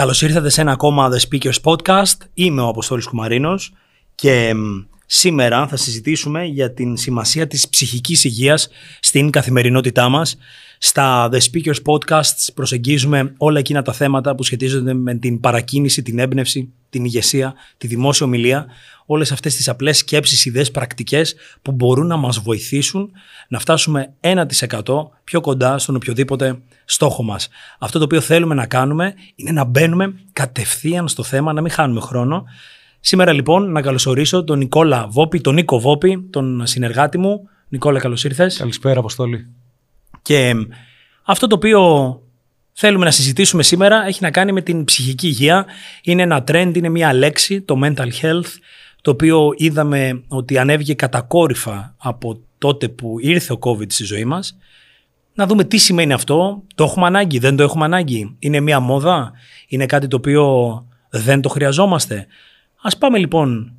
Καλώς ήρθατε σε ένα ακόμα The Speakers Podcast. Είμαι ο Αποστόλης Κουμαρίνος και σήμερα θα συζητήσουμε για την σημασία της ψυχικής υγείας στην καθημερινότητά μας. Στα The Speakers Podcasts προσεγγίζουμε όλα εκείνα τα θέματα που σχετίζονται με την παρακίνηση, την έμπνευση, την ηγεσία, τη δημόσια ομιλία, όλες αυτές τις απλές σκέψεις, ιδέες, πρακτικές που μπορούν να μας βοηθήσουν να φτάσουμε 1% πιο κοντά στον οποιοδήποτε στόχο μας. Αυτό το οποίο θέλουμε να κάνουμε είναι να μπαίνουμε κατευθείαν στο θέμα, να μην χάνουμε χρόνο. Σήμερα λοιπόν να καλωσορίσω τον Νικόλα Βόπη, τον Νίκο Βόπη, τον συνεργάτη μου. Νικόλα, καλώς ήρθες. Καλησπέρα, Αποστόλη. Και αυτό το οποίο θέλουμε να συζητήσουμε σήμερα έχει να κάνει με την ψυχική υγεία. Είναι ένα trend, είναι μια λέξη, το mental health, το οποίο είδαμε ότι ανέβηκε κατακόρυφα από τότε που ήρθε ο COVID στη ζωή μας. Να δούμε τι σημαίνει αυτό, το έχουμε ανάγκη, δεν το έχουμε ανάγκη, είναι μια μόδα, είναι κάτι το οποίο δεν το χρειαζόμαστε; Ας πάμε λοιπόν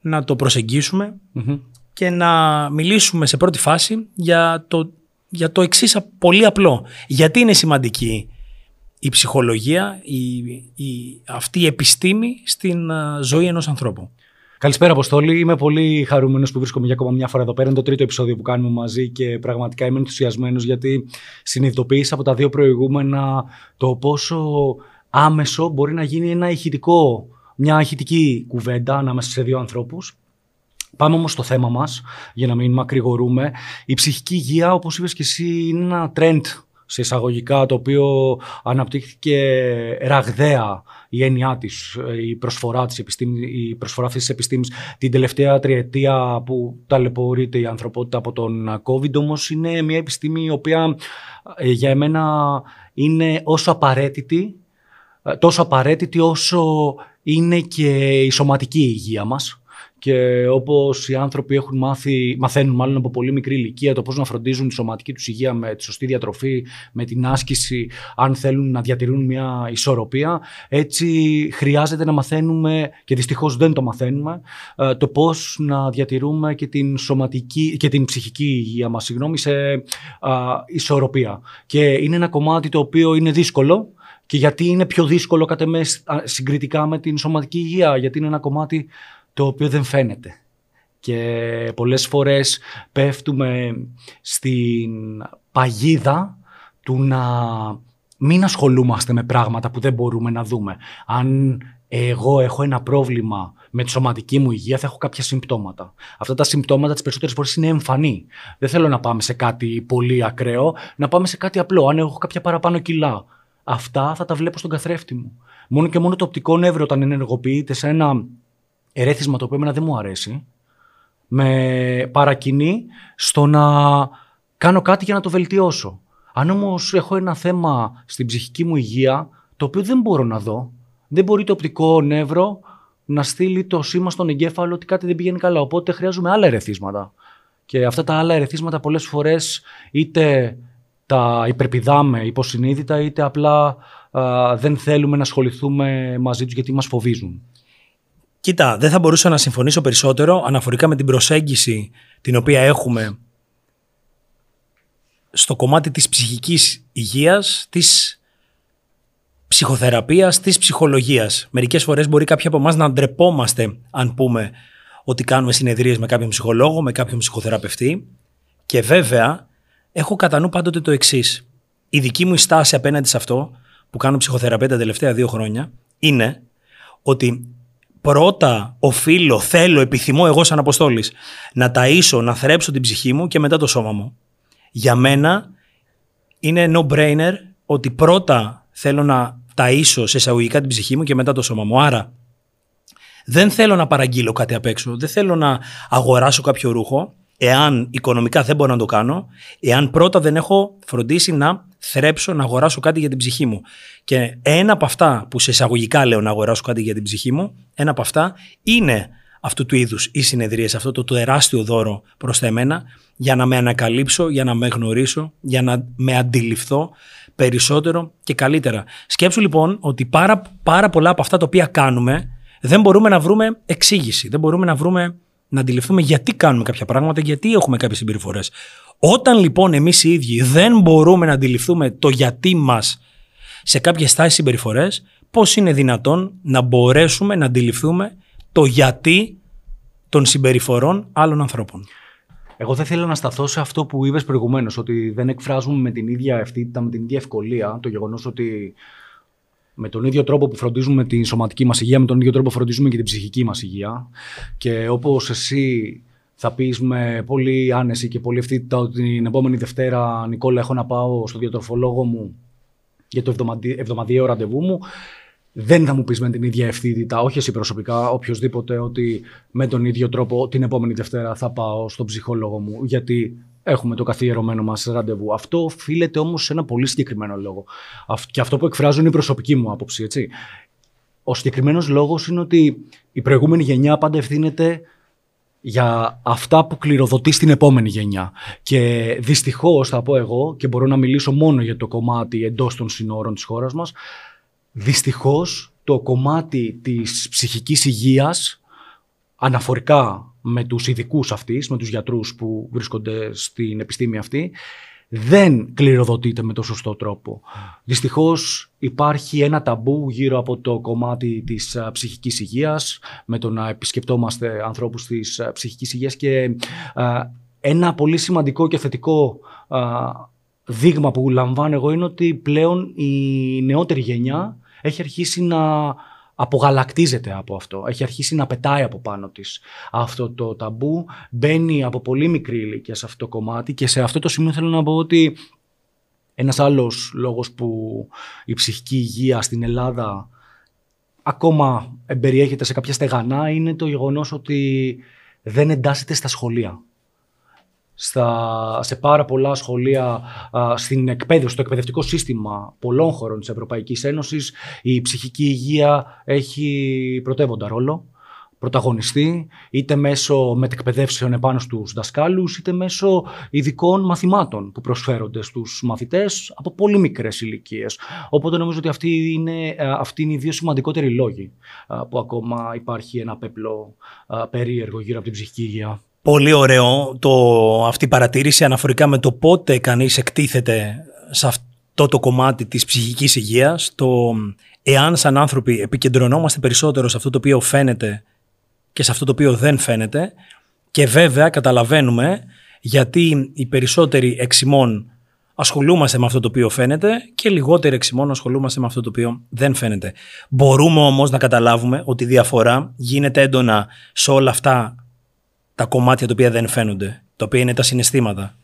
να το προσεγγισουμε και να μιλήσουμε σε πρώτη φάση για το, για το εξής πολύ απλό. Γιατί είναι σημαντική η ψυχολογία, η, η, αυτή η επιστήμη στην ζωή ενός ανθρώπου. Καλησπέρα, Αποστόλη. Είμαι πολύ χαρούμενος που βρίσκομαι για ακόμα μια φορά εδώ πέρα. Είναι το τρίτο επεισόδιο που κάνουμε μαζί και πραγματικά είμαι ενθουσιασμένος γιατί συνειδητοποίησα από τα δύο προηγούμενα το πόσο άμεσο μπορεί να γίνει ένα ηχητικό, μια ηχητική κουβέντα ανάμεσα σε δύο ανθρώπους. Πάμε όμως στο θέμα μας, για να μην μακρηγορούμε. Η ψυχική υγεία, όπως είπες και εσύ, είναι ένα trend σε εισαγωγικά, το οποίο αναπτύχθηκε ραγδαία η έννοιά της, η προσφορά της επιστήμης, η προσφορά αυτής της επιστήμης την τελευταία τριετία που ταλαιπωρείται η ανθρωπότητα από τον COVID. Όμως είναι μια επιστήμη η οποία ε, για εμένα είναι όσο απαραίτητη ε, τόσο απαραίτητη όσο είναι και η σωματική υγεία μας και όπως οι άνθρωποι έχουν μάθει, μαθαίνουν μάλλον από πολύ μικρή ηλικία το πώς να φροντίζουν τη σωματική τους υγεία με τη σωστή διατροφή, με την άσκηση, αν θέλουν να διατηρούν μια ισορροπία, έτσι χρειάζεται να μαθαίνουμε, και δυστυχώς δεν το μαθαίνουμε, ε, το πώς να διατηρούμε και την, σωματική, και την ψυχική υγεία μας σε ισορροπία. Και είναι ένα κομμάτι το οποίο είναι δύσκολο. Και γιατί είναι πιο δύσκολο κατά συγκριτικά με την σωματική υγεία, γιατί είναι ένα κομμάτι το οποίο δεν φαίνεται. Και πολλές φορές πέφτουμε στην παγίδα του να μην ασχολούμαστε με πράγματα που δεν μπορούμε να δούμε. Αν εγώ έχω ένα πρόβλημα με τη σωματική μου υγεία, θα έχω κάποια συμπτώματα. Αυτά τα συμπτώματα τις περισσότερες φορές είναι εμφανή. Δεν θέλω να πάμε σε κάτι πολύ ακραίο, να πάμε σε κάτι απλό. Αν έχω κάποια παραπάνω κιλά, αυτά θα τα βλέπω στον καθρέφτη μου. Μόνο και μόνο το οπτικό νεύρο, όταν ενεργοποιείται σε ένα ερέθισμα το οποίο εμένα δεν μου αρέσει, με παρακινεί στο να κάνω κάτι για να το βελτιώσω. Αν όμως έχω ένα θέμα στην ψυχική μου υγεία, το οποίο δεν μπορώ να δω, δεν μπορεί το οπτικό νεύρο να στείλει το σήμα στον εγκέφαλο ότι κάτι δεν πηγαίνει καλά. Οπότε χρειάζομαι άλλα ερεθίσματα. Και αυτά τα άλλα ερεθίσματα πολλές φορές είτε τα υπερπηδάμε υποσυνείδητα, είτε απλά δεν θέλουμε να ασχοληθούμε μαζί τους γιατί μας φοβίζουν. Κοίτα, δεν θα μπορούσα να συμφωνήσω περισσότερο αναφορικά με την προσέγγιση την οποία έχουμε στο κομμάτι της ψυχικής υγείας, της ψυχοθεραπείας, της ψυχολογίας. Μερικές φορές μπορεί κάποιοι από εμάς να ντρεπόμαστε αν πούμε ότι κάνουμε συνεδρίες με κάποιον ψυχολόγο, με κάποιον ψυχοθεραπευτή και βέβαια έχω κατά νου πάντοτε το εξής. Η δική μου στάση απέναντι σε αυτό που κάνω ψυχοθεραπεία τα τελευταία δύο χρόνια είναι ότι πρώτα οφείλω, θέλω, επιθυμώ εγώ σαν Αποστόλης να ταΐσω, να θρέψω την ψυχή μου και μετά το σώμα μου. Για μένα είναι no-brainer ότι πρώτα θέλω να ταΐσω σε εισαγωγικά την ψυχή μου και μετά το σώμα μου. Άρα δεν θέλω να παραγγείλω κάτι απ' έξω, δεν θέλω να αγοράσω κάποιο ρούχο, εάν οικονομικά δεν μπορώ να το κάνω, εάν πρώτα δεν έχω φροντίσει να θρέψω να αγοράσω κάτι για την ψυχή μου. Και ένα από αυτά που σε εισαγωγικά λέω να αγοράσω κάτι για την ψυχή μου, ένα από αυτά είναι αυτού του είδους οι συνεδρίες, αυτό το τεράστιο δώρο προς τα εμένα, για να με ανακαλύψω, για να με γνωρίσω, για να με αντιληφθώ περισσότερο και καλύτερα. Σκέψου λοιπόν ότι πάρα, πάρα πολλά από αυτά τα οποία κάνουμε δεν μπορούμε να βρούμε εξήγηση, δεν μπορούμε να βρούμε να αντιληφθούμε γιατί κάνουμε κάποια πράγματα, γιατί έχουμε κάποιες συμπεριφορές. Όταν λοιπόν εμείς οι ίδιοι δεν μπορούμε να αντιληφθούμε το γιατί μας σε κάποιες στάσεις συμπεριφορές, πώς είναι δυνατόν να μπορέσουμε να αντιληφθούμε το γιατί των συμπεριφορών άλλων ανθρώπων. Εγώ θα ήθελα να σταθώ σε αυτό που είπες προηγουμένως, ότι δεν εκφράζουμε με την ίδια ευθύτητα, με την ίδια ευκολία το γεγονός ότι με τον ίδιο τρόπο που φροντίζουμε την σωματική μας υγεία, με τον ίδιο τρόπο φροντίζουμε και την ψυχική μας υγεία. Και όπως εσύ θα πεις με πολύ άνεση και πολύ ευθύτητα ότι την επόμενη Δευτέρα, Νικόλα, έχω να πάω στο διατροφολόγο μου για το εβδομαδιαίο ραντεβού μου δεν θα μου πεις με την ίδια ευθύτητα, όχι εσύ προσωπικά, οποιοδήποτε, ότι με τον ίδιο τρόπο την επόμενη Δευτέρα θα πάω στον ψυχολόγο μου, γιατί έχουμε το καθιερωμένο μας ραντεβού. Αυτό οφείλεται όμως σε ένα πολύ συγκεκριμένο λόγο. Και αυτό που εκφράζω είναι η προσωπική μου άποψη. Έτσι. Ο συγκεκριμένος λόγος είναι ότι η προηγούμενη γενιά πάντα ευθύνεται για αυτά που κληροδοτεί στην επόμενη γενιά. Και δυστυχώς, θα πω εγώ, και μπορώ να μιλήσω μόνο για το κομμάτι εντός των συνόρων της χώρας μας, Δυστυχώς το κομμάτι της ψυχικής υγείας αναφορικά με τους ειδικούς αυτής, με τους γιατρούς που βρίσκονται στην επιστήμη αυτή, δεν κληροδοτείται με το σωστό τρόπο. Δυστυχώς υπάρχει ένα ταμπού γύρω από το κομμάτι της ψυχικής υγείας, με το να επισκεπτόμαστε ανθρώπους της ψυχικής υγείας και ένα πολύ σημαντικό και θετικό δείγμα που λαμβάνω εγώ είναι ότι πλέον η νεότερη γενιά έχει αρχίσει να απογαλακτίζεται από αυτό. Έχει αρχίσει να πετάει από πάνω της αυτό το ταμπού. Μπαίνει από πολύ μικρή ηλικία σε αυτό το κομμάτι και σε αυτό το σημείο θέλω να πω ότι ένας άλλος λόγος που η ψυχική υγεία στην Ελλάδα ακόμα εμπεριέχεται σε κάποια στεγανά είναι το γεγονός ότι δεν εντάσσεται στα σχολεία στα, σε πάρα πολλά σχολεία στην εκπαίδευση, στο εκπαιδευτικό σύστημα πολλών χωρών της Ευρωπαϊκής Ένωσης η ψυχική υγεία έχει πρωτεύοντα ρόλο πρωταγωνιστή, είτε μέσω μετεκπαιδεύσεων επάνω στους δασκάλους, είτε μέσω ειδικών μαθημάτων που προσφέρονται στους μαθητές από πολύ μικρές ηλικίες. Οπότε νομίζω ότι αυτοί είναι, αυτοί είναι οι δύο σημαντικότεροι λόγοι που ακόμα υπάρχει ένα πέπλο περίεργο γύρω από την ψυχική υγεία. Πολύ ωραίο το, αυτή η παρατήρηση αναφορικά με το πότε κανείς εκτίθεται σε αυτό το κομμάτι της ψυχικής υγείας, το εάν σαν άνθρωποι επικεντρωνόμαστε περισσότερο σε αυτό το οποίο φαίνεται και σε αυτό το οποίο δεν φαίνεται και βέβαια καταλαβαίνουμε γιατί οι περισσότεροι εξημών ασχολούμαστε με αυτό το οποίο φαίνεται και λιγότεροι εξημών ασχολούμαστε με αυτό το οποίο δεν φαίνεται. Μπορούμε όμως να καταλάβουμε ότι η διαφορά γίνεται έντονα σε όλα αυτά τα κομμάτια τα οποία δεν φαίνονται, τα οποία είναι τα συναισθήματα,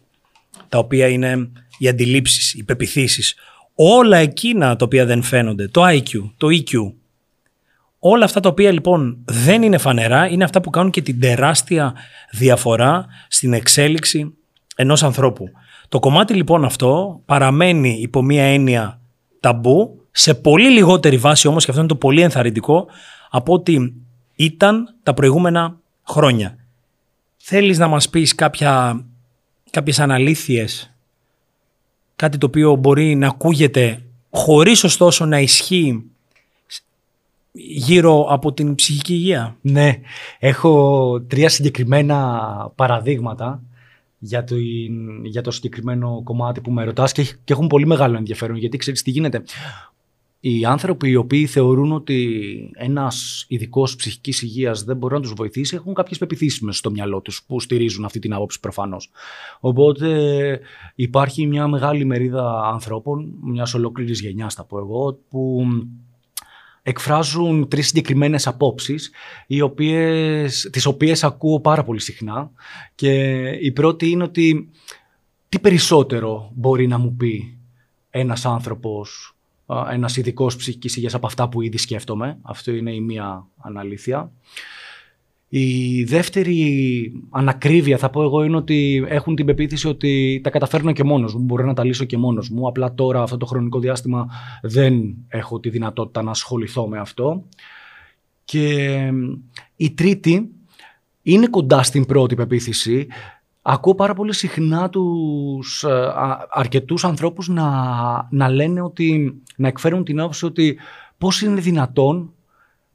τα οποία είναι οι αντιλήψεις, οι πεπιθήσεις, όλα εκείνα τα οποία δεν φαίνονται, το IQ, το EQ, όλα αυτά τα οποία λοιπόν δεν είναι φανερά είναι αυτά που κάνουν και την τεράστια διαφορά στην εξέλιξη ενός ανθρώπου. Το κομμάτι λοιπόν αυτό παραμένει υπό μία έννοια ταμπού, σε πολύ λιγότερη βάση όμως, και αυτό είναι το πολύ ενθαρρυντικό, από ότι ήταν τα προηγούμενα χρόνια. Θέλεις να μας πεις κάποια, κάποιες αναλήθειες, κάτι το οποίο μπορεί να ακούγεται χωρίς ωστόσο να ισχύει γύρω από την ψυχική υγεία; Ναι, έχω τρία συγκεκριμένα παραδείγματα για το, για το συγκεκριμένο κομμάτι που με ρωτάς και, και έχουν πολύ μεγάλο ενδιαφέρον γιατί ξέρεις τι γίνεται; Οι άνθρωποι οι οποίοι θεωρούν ότι ένας ειδικός ψυχικής υγείας δεν μπορεί να τους βοηθήσει έχουν κάποιες πεπιθήσεις μέσα στο μυαλό τους που στηρίζουν αυτή την άποψη προφανώς. Οπότε υπάρχει μια μεγάλη μερίδα ανθρώπων, μιας ολόκληρης γενιάς, θα πω εγώ, που εκφράζουν τρεις συγκεκριμένες απόψεις, οι οποίες, τις οποίες ακούω πάρα πολύ συχνά. Και η πρώτη είναι ότι τι περισσότερο μπορεί να μου πει ένας άνθρωπος ένας ειδικός ψυχικής υγείας από αυτά που ήδη σκέφτομαι. Αυτό είναι η μία αναλήθεια. Η δεύτερη ανακρίβεια θα πω εγώ είναι ότι έχουν την πεποίθηση ότι τα καταφέρνω και μόνος μου, μπορώ να τα λύσω και μόνος μου. Απλά τώρα αυτό το χρονικό διάστημα δεν έχω τη δυνατότητα να ασχοληθώ με αυτό. Και η τρίτη είναι κοντά στην πρώτη πεποίθηση Ακούω πάρα πολύ συχνά τους ε, αρκετούς ανθρώπους να, να λένε ότι, να εκφέρουν την άποψη ότι πώς είναι δυνατόν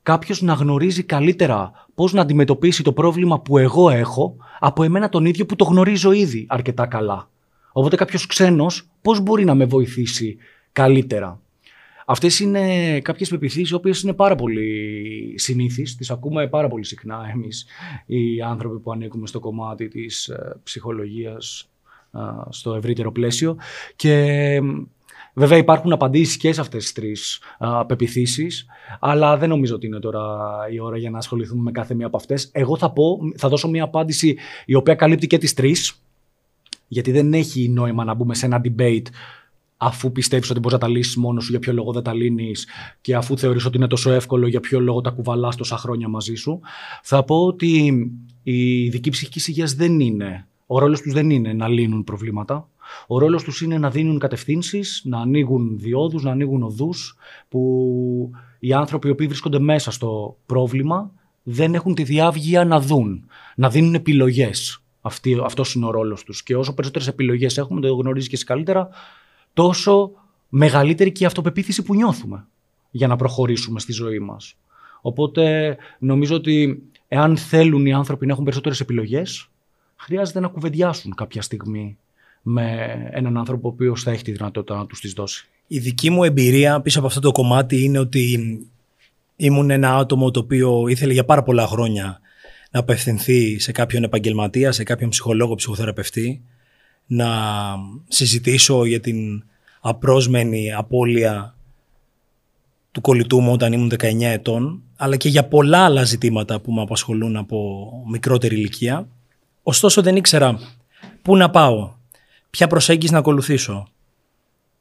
κάποιος να γνωρίζει καλύτερα πώς να αντιμετωπίσει το πρόβλημα που εγώ έχω από εμένα τον ίδιο που το γνωρίζω ήδη αρκετά καλά. Οπότε κάποιος ξένος πώς μπορεί να με βοηθήσει καλύτερα; Αυτές είναι κάποιες πεπιθήσεις οι οποίες είναι πάρα πολύ συνήθεις. Τις ακούμε πάρα πολύ συχνά εμείς οι άνθρωποι που ανήκουμε στο κομμάτι της ψυχολογίας στο ευρύτερο πλαίσιο. Και Βέβαια υπάρχουν απαντήσεις και σε αυτές τις τρεις πεπιθήσεις, αλλά δεν νομίζω ότι είναι τώρα η ώρα για να ασχοληθούμε με κάθε μία από αυτές. Εγώ θα, πω, θα δώσω μία απάντηση η οποία καλύπτει και τις τρεις, γιατί δεν έχει νόημα να μπούμε σε ένα debate αφού πιστεύεις ότι μπορείς να τα λύσεις μόνος σου, για ποιο λόγο δεν τα λύνεις και αφού θεωρείς ότι είναι τόσο εύκολο, για ποιο λόγο τα κουβαλάς τόσα χρόνια μαζί σου. Θα πω ότι η ειδική ψυχικής υγείας δεν είναι. Ο ρόλος τους δεν είναι να λύνουν προβλήματα. Ο ρόλος τους είναι να δίνουν κατευθύνσεις, να ανοίγουν διόδους, να ανοίγουν οδούς που οι άνθρωποι οι οποίοι βρίσκονται μέσα στο πρόβλημα δεν έχουν τη διάβγεια να δουν, να δίνουν επιλογές. Αυτός είναι ο ρόλος τους. Και όσο περισσότερες επιλογές έχουμε, το γνωρίζεις και εσύ καλύτερα, τόσο μεγαλύτερη και η αυτοπεποίθηση που νιώθουμε για να προχωρήσουμε στη ζωή μας. Οπότε νομίζω ότι εάν θέλουν οι άνθρωποι να έχουν περισσότερες επιλογές, χρειάζεται να κουβεντιάσουν κάποια στιγμή με έναν άνθρωπο ο οποίος θα έχει τη δυνατότητα να τους τις δώσει. Η δική μου εμπειρία πίσω από αυτό το κομμάτι είναι ότι ήμουν ένα άτομο το οποίο ήθελε για πάρα πολλά χρόνια να απευθυνθεί σε κάποιον επαγγελματία, σε κάποιον ψυχολόγο, ψυχοθεραπευτή να συζητήσω για την απρόσμενη απώλεια του κολλητού μου όταν ήμουν 19 ετών, αλλά και για πολλά άλλα ζητήματα που με απασχολούν από μικρότερη ηλικία. Ωστόσο δεν ήξερα πού να πάω, ποια προσέγγιση να ακολουθήσω,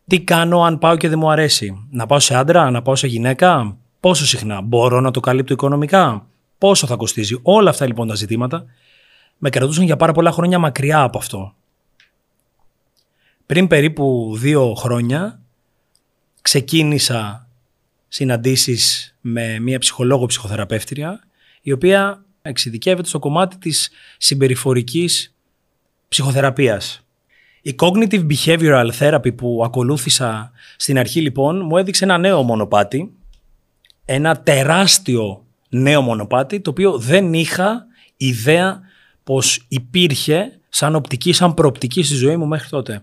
τι κάνω αν πάω και δεν μου αρέσει, να πάω σε άντρα, να πάω σε γυναίκα, πόσο συχνά, μπορώ να το καλύπτω οικονομικά, πόσο θα κοστίζει. Όλα αυτά λοιπόν τα ζητήματα με κρατούσαν για πάρα πολλά χρόνια μακριά από αυτό. Πριν περίπου δύο χρόνια ξεκίνησα συναντήσεις με μια ψυχολόγο ψυχοθεραπεύτρια η οποία εξειδικεύεται στο κομμάτι της συμπεριφορικής ψυχοθεραπείας. Η Cognitive Behavioral Therapy που ακολούθησα στην αρχή λοιπόν μου έδειξε ένα νέο μονοπάτι, ένα τεράστιο νέο μονοπάτι το οποίο δεν είχα ιδέα πως υπήρχε σαν οπτική, σαν προοπτική στη ζωή μου μέχρι τότε.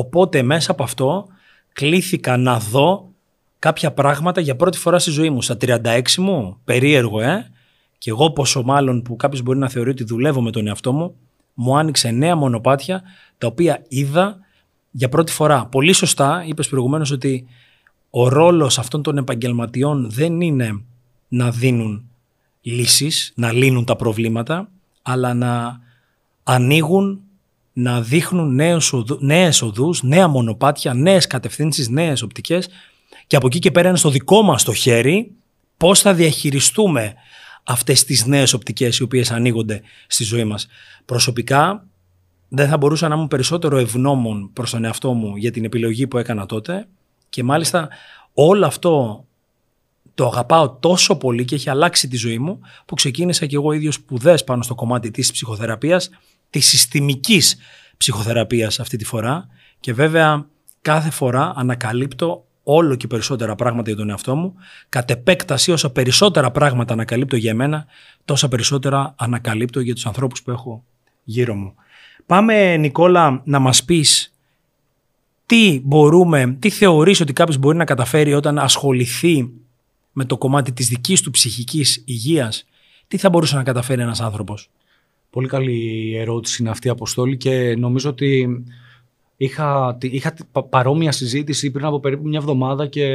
Οπότε μέσα από αυτό κλήθηκα να δω κάποια πράγματα για πρώτη φορά στη ζωή μου. Στα 36 μου, περίεργο ε, και εγώ πόσο μάλλον που κάποιος μπορεί να θεωρεί ότι δουλεύω με τον εαυτό μου, μου άνοιξε νέα μονοπάτια τα οποία είδα για πρώτη φορά. Πολύ σωστά είπες προηγουμένως ότι ο ρόλος αυτών των επαγγελματιών δεν είναι να δίνουν λύσεις, να λύνουν τα προβλήματα, αλλά να ανοίγουν να δείχνουν νέες, οδού, νέες οδούς, νέα μονοπάτια, νέες κατευθύνσεις, νέες οπτικές και από εκεί και πέρα είναι στο δικό μας το χέρι πώς θα διαχειριστούμε αυτές τις νέες οπτικές οι οποίες ανοίγονται στη ζωή μας. Προσωπικά δεν θα μπορούσα να είμαι περισσότερο ευγνώμων προς τον εαυτό μου για την επιλογή που έκανα τότε και μάλιστα όλο αυτό το αγαπάω τόσο πολύ και έχει αλλάξει τη ζωή μου που ξεκίνησα και εγώ ίδιος σπουδές πάνω στο κομμάτι της ψυχοθεραπείας της συστημικής ψυχοθεραπείας αυτή τη φορά και βέβαια κάθε φορά ανακαλύπτω όλο και περισσότερα πράγματα για τον εαυτό μου. Κατ' επέκταση όσο περισσότερα πράγματα ανακαλύπτω για μένα, τόσα περισσότερα ανακαλύπτω για τους ανθρώπους που έχω γύρω μου. Πάμε Νικόλα να μας πεις τι μπορούμε, τι θεωρείς ότι κάποιος μπορεί να καταφέρει όταν ασχοληθεί με το κομμάτι της δικής του ψυχικής υγείας, τι θα μπορούσε να καταφέρει ένας άνθρωπος; Πολύ καλή ερώτηση είναι αυτή η Αποστόλη και νομίζω ότι είχα, είχα παρόμοια συζήτηση πριν από περίπου μια εβδομάδα και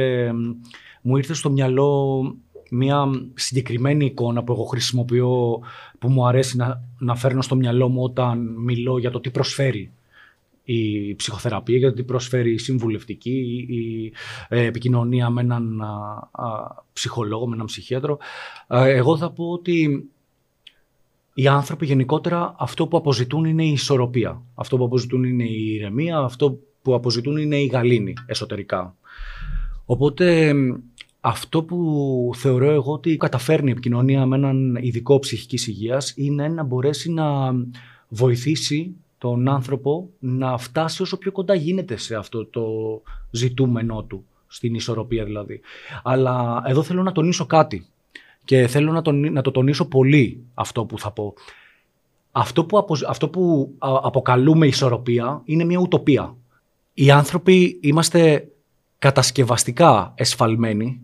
μου ήρθε στο μυαλό μια συγκεκριμένη εικόνα που εγώ χρησιμοποιώ που μου αρέσει να, να φέρνω στο μυαλό μου όταν μιλώ για το τι προσφέρει η ψυχοθεραπεία, για το τι προσφέρει η συμβουλευτική, η ε, επικοινωνία με έναν ψυχολόγο, με έναν ψυχίατρο. Εγώ θα πω ότι οι άνθρωποι γενικότερα αυτό που αποζητούν είναι η ισορροπία. Αυτό που αποζητούν είναι η ηρεμία, αυτό που αποζητούν είναι η γαλήνη εσωτερικά. Οπότε αυτό που θεωρώ εγώ ότι καταφέρνει η επικοινωνία με έναν ειδικό ψυχικής υγείας είναι να μπορέσει να βοηθήσει τον άνθρωπο να φτάσει όσο πιο κοντά γίνεται σε αυτό το ζητούμενό του, στην ισορροπία δηλαδή. Αλλά εδώ θέλω να τονίσω κάτι και θέλω να, τον, να το τονίσω πολύ αυτό που θα πω. Αυτό που, αυτό που αποκαλούμε ισορροπία είναι μια ουτοπία. Οι άνθρωποι είμαστε κατασκευαστικά εσφαλμένοι.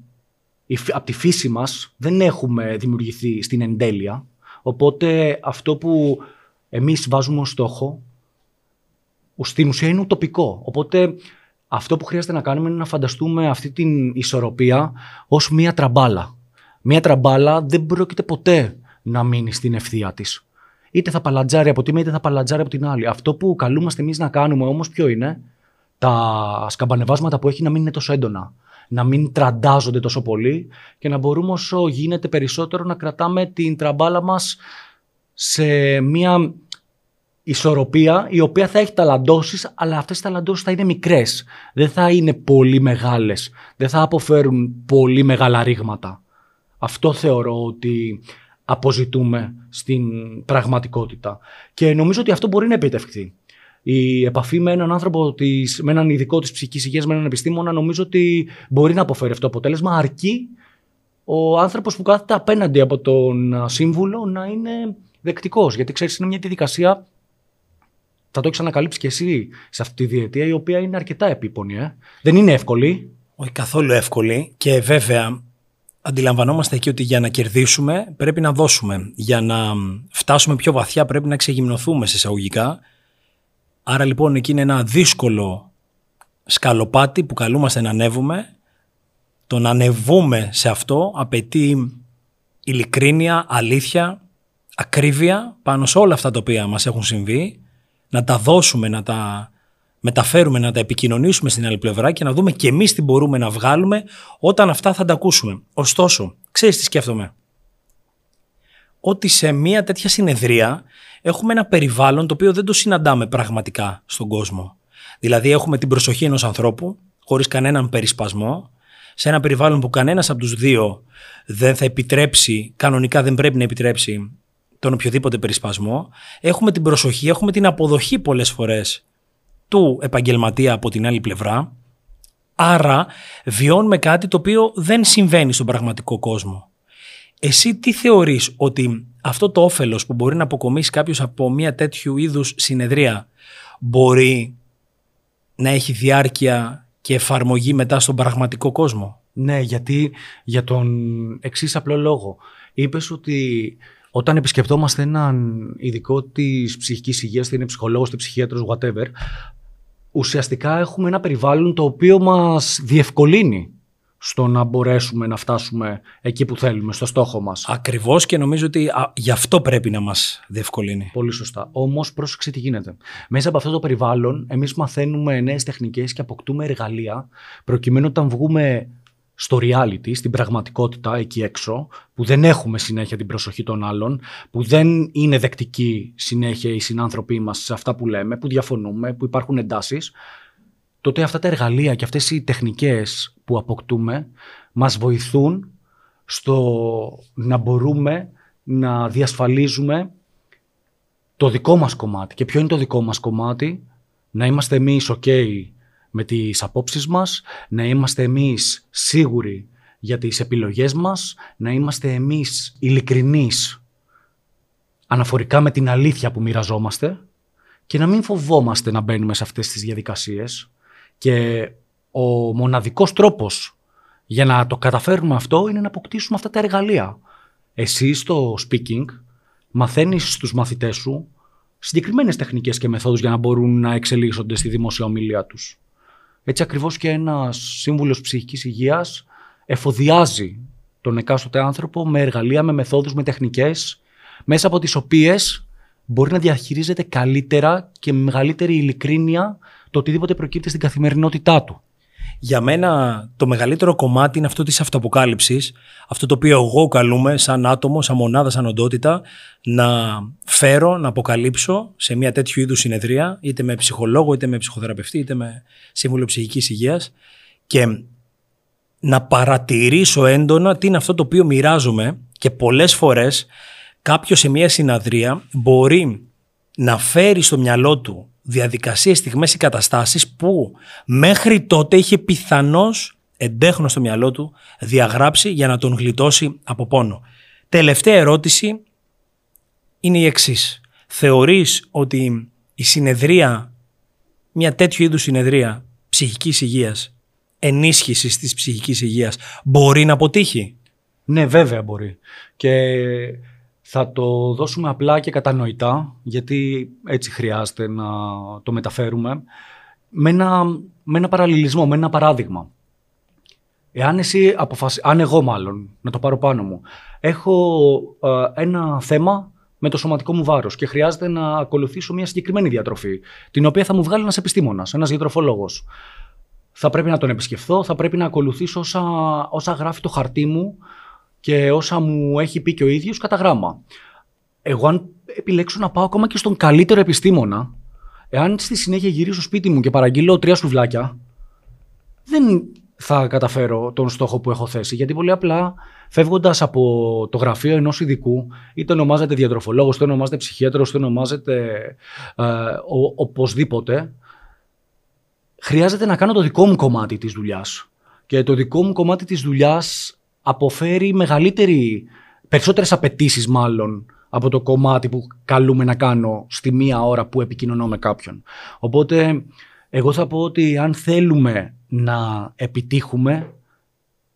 Από τη φύση μας δεν έχουμε δημιουργηθεί στην εντέλεια. Οπότε αυτό που εμείς βάζουμε ως στόχο στην ουσία είναι ουτοπικό. Οπότε αυτό που χρειάζεται να κάνουμε είναι να φανταστούμε αυτή την ισορροπία ως μία τραμπάλα. Μία τραμπάλα δεν πρόκειται ποτέ να μείνει στην ευθεία της. Είτε θα παλατζάρει από τη μία είτε θα παλατζάρει από την άλλη. Αυτό που καλούμαστε εμείς να κάνουμε όμως ποιο είναι, τα σκαμπανεβάσματα που έχει να μην είναι τόσο έντονα. Να μην τραντάζονται τόσο πολύ και να μπορούμε όσο γίνεται περισσότερο να κρατάμε την τραμπάλα μας σε μια ισορροπία η οποία θα έχει ταλαντώσεις, αλλά αυτές οι ταλαντώσεις θα είναι μικρές. Δεν θα είναι πολύ μεγάλες. Δεν θα αποφέρουν πολύ μεγάλα ρήγματα. Αυτό θεωρώ ότι αποζητούμε στην πραγματικότητα. Και νομίζω ότι αυτό μπορεί να επιτευχθεί. Η επαφή με έναν άνθρωπο, της, με έναν ειδικό της ψυχική υγείας, με έναν επιστήμονα, νομίζω ότι μπορεί να αποφέρει αυτό το αποτέλεσμα, αρκεί ο άνθρωπος που κάθεται απέναντι από τον σύμβουλο να είναι δεκτικός. Γιατί ξέρεις, είναι μια διαδικασία θα το έχεις ανακαλύψει και εσύ σε αυτή τη διετία, η οποία είναι αρκετά επίπονη. Ε; Δεν είναι εύκολη. Όχι καθόλου εύκολη. Και βέβαια, αντιλαμβανόμαστε εκεί ότι για να κερδίσουμε πρέπει να δώσουμε. Για να φτάσουμε πιο βαθιά πρέπει να ξεγυμνοθούμε σε εισαγωγικά. Άρα λοιπόν εκεί είναι ένα δύσκολο σκαλοπάτι που καλούμαστε να ανέβουμε. Το να ανεβούμε σε αυτό απαιτεί ειλικρίνεια, αλήθεια, ακρίβεια πάνω σε όλα αυτά τα οποία μας έχουν συμβεί να τα δώσουμε, να τα μεταφέρουμε, να τα επικοινωνήσουμε στην άλλη πλευρά και να δούμε και εμείς τι μπορούμε να βγάλουμε όταν αυτά θα τα ακούσουμε. Ωστόσο, ξέρεις τι σκέφτομαι; Ότι σε μια τέτοια συνεδρία έχουμε ένα περιβάλλον το οποίο δεν το συναντάμε πραγματικά στον κόσμο. Δηλαδή έχουμε την προσοχή ενός ανθρώπου χωρίς κανέναν περισπασμό σε ένα περιβάλλον που κανένας από τους δύο δεν θα επιτρέψει, κανονικά δεν πρέπει να επιτρέψει τον οποιοδήποτε περισπασμό, έχουμε την προσοχή, έχουμε την αποδοχή πολλές φορές του επαγγελματία από την άλλη πλευρά, άρα βιώνουμε κάτι το οποίο δεν συμβαίνει στον πραγματικό κόσμο. Εσύ τι θεωρείς ότι αυτό το όφελος που μπορεί να αποκομίσει κάποιος από μια τέτοιου είδους συνεδρία μπορεί να έχει διάρκεια και εφαρμογή μετά στον πραγματικό κόσμο; Ναι, γιατί για τον εξής απλό λόγο. Είπες ότι όταν επισκεπτόμαστε έναν ειδικό της ψυχικής υγείας, είτε είναι ψυχολόγος, είτε ψυχίατρος, whatever, ουσιαστικά έχουμε ένα περιβάλλον το οποίο μας διευκολύνει στο να μπορέσουμε να φτάσουμε εκεί που θέλουμε, στο στόχο μας. Ακριβώς και νομίζω ότι α, γι' αυτό πρέπει να μας διευκολύνει. Πολύ σωστά. Όμως, πρόσεξε τι γίνεται. Μέσα από αυτό το περιβάλλον, εμείς μαθαίνουμε νέες τεχνικές και αποκτούμε εργαλεία προκειμένου όταν βγούμε στο reality, στην πραγματικότητα εκεί έξω, που δεν έχουμε συνέχεια την προσοχή των άλλων, που δεν είναι δεκτικοί συνέχεια οι συνάνθρωποι μας σε αυτά που λέμε, που διαφωνούμε, που υπάρχουν εντάσεις, τότε αυτά τα εργαλεία και αυτές οι τεχνικές που αποκτούμε μας βοηθούν στο να μπορούμε να διασφαλίζουμε το δικό μας κομμάτι. Και ποιο είναι το δικό μας κομμάτι; Να είμαστε εμείς ok με τις απόψεις μας, να είμαστε εμείς σίγουροι για τις επιλογές μας, να είμαστε εμείς ειλικρινείς αναφορικά με την αλήθεια που μοιραζόμαστε και να μην φοβόμαστε να μπαίνουμε σε αυτές τις διαδικασίες και ο μοναδικός τρόπος για να το καταφέρουμε αυτό είναι να αποκτήσουμε αυτά τα εργαλεία. Εσύ στο speaking μαθαίνεις στους μαθητές σου συγκεκριμένες τεχνικές και μεθόδους για να μπορούν να εξελίσσονται στη δημόσια ομιλία τους. Έτσι ακριβώς και ένας σύμβουλος ψυχικής υγείας εφοδιάζει τον εκάστοτε άνθρωπο με εργαλεία, με μεθόδους, με τεχνικές, μέσα από τις οποίες μπορεί να διαχειρίζεται καλύτερα και με μεγαλύτερη ειλικρίνεια το οτιδήποτε προκύπτει στην καθημερινότητά του. Για μένα το μεγαλύτερο κομμάτι είναι αυτό της αυτοαποκάλυψης, αυτό το οποίο εγώ καλούμε σαν άτομο, σαν μονάδα, σαν οντότητα, να φέρω, να αποκαλύψω σε μια τέτοιου είδους συνεδρία, είτε με ψυχολόγο, είτε με ψυχοθεραπευτή, είτε με σύμβουλο ψυχικής υγείας και να παρατηρήσω έντονα τι είναι αυτό το οποίο μοιράζομαι και πολλές φορές κάποιος σε μια συναδρία μπορεί να φέρει στο μυαλό του διαδικασίες, στιγμές ή καταστάσεις που μέχρι τότε είχε πιθανώς εντέχνω στο μυαλό του διαγράψει για να τον γλιτώσει από πόνο. Τελευταία ερώτηση είναι η εξής. Θεωρείς ότι η συνεδρία, μια τέτοιου είδους συνεδρία ψυχικής υγείας ενίσχυσης της ψυχικής υγείας μπορεί να αποτύχει; Ναι, βέβαια μπορεί. Και θα το δώσουμε απλά και κατανοητά, γιατί έτσι χρειάζεται να το μεταφέρουμε, με ένα, με ένα παραλληλισμό, με ένα παράδειγμα. Εάν εσύ αποφασι... αν εγώ μάλλον, να το πάρω πάνω μου, έχω ε, ένα θέμα με το σωματικό μου βάρος και χρειάζεται να ακολουθήσω μια συγκεκριμένη διατροφή, την οποία θα μου βγάλει ένας επιστήμονας, ένας διατροφολόγος. Θα πρέπει να τον επισκεφθώ, θα πρέπει να ακολουθήσω όσα, όσα γράφει το χαρτί μου και όσα μου έχει πει και ο ίδιος κατά γράμμα. Εγώ αν επιλέξω να πάω ακόμα και στον καλύτερο επιστήμονα, εάν στη συνέχεια γυρίσω στο σπίτι μου και παραγγείλω τρία σουβλάκια, δεν θα καταφέρω τον στόχο που έχω θέσει. Γιατί πολύ απλά φεύγοντας από το γραφείο ενός ειδικού, είτε ονομάζεται διατροφολόγος, είτε ονομάζεται ψυχίατρος, είτε ονομάζεται ε, ο, οπωσδήποτε, χρειάζεται να κάνω το δικό μου κομμάτι της δουλειάς. Και το δικό μου κομμάτι της δουλειάς αποφέρει μεγαλύτερη, περισσότερες απαιτήσεις μάλλον από το κομμάτι που καλούμε να κάνω στη μία ώρα που επικοινωνώ με κάποιον. Οπότε εγώ θα πω ότι αν θέλουμε να επιτύχουμε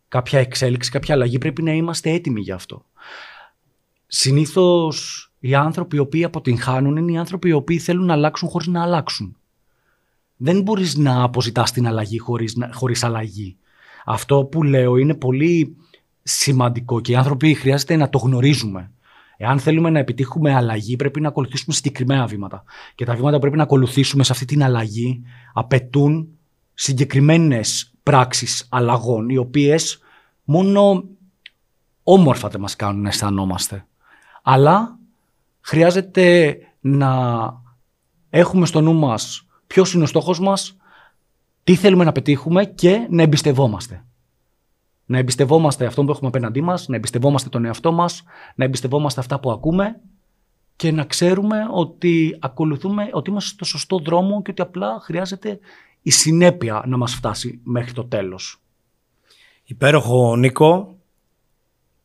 κάποια εξέλιξη, κάποια αλλαγή, πρέπει να είμαστε έτοιμοι γι' αυτό. Συνήθως οι άνθρωποι οι οποίοι αποτυγχάνουν είναι οι άνθρωποι οι οποίοι θέλουν να αλλάξουν χωρίς να αλλάξουν. Δεν μπορείς να αποζητάς την αλλαγή χωρίς, χωρίς αλλαγή. Αυτό που λέω είναι πολύ σημαντικό και οι άνθρωποι χρειάζεται να το γνωρίζουμε. Εάν θέλουμε να επιτύχουμε αλλαγή, πρέπει να ακολουθήσουμε συγκεκριμένα βήματα. Και τα βήματα που πρέπει να ακολουθήσουμε σε αυτή την αλλαγή απαιτούν συγκεκριμένες πράξεις αλλαγών, οι οποίες μόνο όμορφα δεν μας κάνουν να αισθανόμαστε. Αλλά χρειάζεται να έχουμε στο νου μας ποιος είναι ο στόχος μας, τι θέλουμε να πετύχουμε και να εμπιστευόμαστε. Να εμπιστευόμαστε αυτό που έχουμε απέναντί μας, να εμπιστευόμαστε τον εαυτό μας, να εμπιστευόμαστε αυτά που ακούμε και να ξέρουμε ότι ακολουθούμε, ότι είμαστε στο σωστό δρόμο και ότι απλά χρειάζεται η συνέπεια να μας φτάσει μέχρι το τέλος. Υπέροχο Νίκο.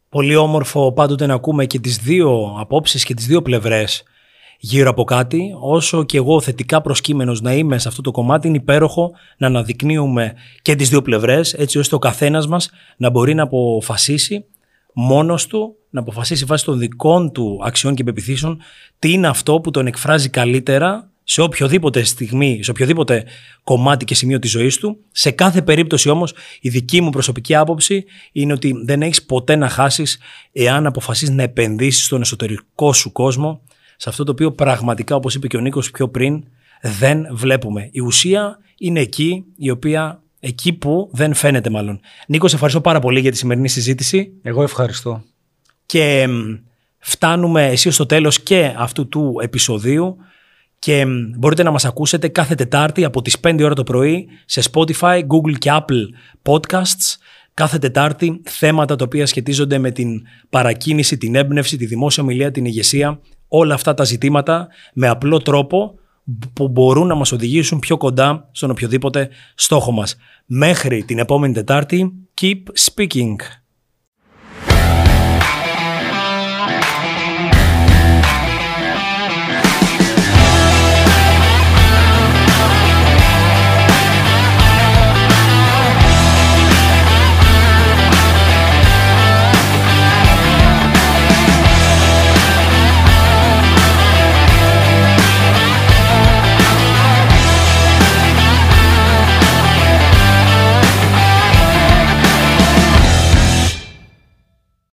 Πολύ όμορφο πάντοτε να ακούμε και τις δύο απόψεις και τις δύο πλευρές γύρω από κάτι. Όσο και εγώ θετικά προσκύμενος να είμαι σε αυτό το κομμάτι, είναι υπέροχο να αναδεικνύουμε και τις δύο πλευρές, έτσι ώστε ο καθένας μας να μπορεί να αποφασίσει μόνος του, να αποφασίσει βάσει των δικών του αξιών και πεπιθήσεων τι είναι αυτό που τον εκφράζει καλύτερα σε οποιοδήποτε στιγμή, σε οποιοδήποτε κομμάτι και σημείο της ζωής του. Σε κάθε περίπτωση όμως η δική μου προσωπική άποψη είναι ότι δεν έχεις ποτέ να χάσεις εάν αποφασίσεις να επενδύσεις στον εσωτερικό σου κόσμο σε αυτό το οποίο πραγματικά, όπως είπε και ο Νίκος πιο πριν, δεν βλέπουμε. Η ουσία είναι εκεί, η οποία εκεί που δεν φαίνεται μάλλον. Νίκος, σε ευχαριστώ πάρα πολύ για τη σημερινή συζήτηση. Εγώ ευχαριστώ. Και φτάνουμε εσύ στο τέλος και αυτού του επεισοδίου και μπορείτε να μας ακούσετε κάθε Τετάρτη από τις 5 ώρα το πρωί σε Spotify, Google και Apple Podcasts. Κάθε Τετάρτη θέματα τα οποία σχετίζονται με την παρακίνηση, την έμπνευση, τη δημόσια ομιλία, την ηγεσία όλα αυτά τα ζητήματα με απλό τρόπο που μπορούν να μας οδηγήσουν πιο κοντά στον οποιοδήποτε στόχο μας. Μέχρι την επόμενη Τετάρτη, keep speaking.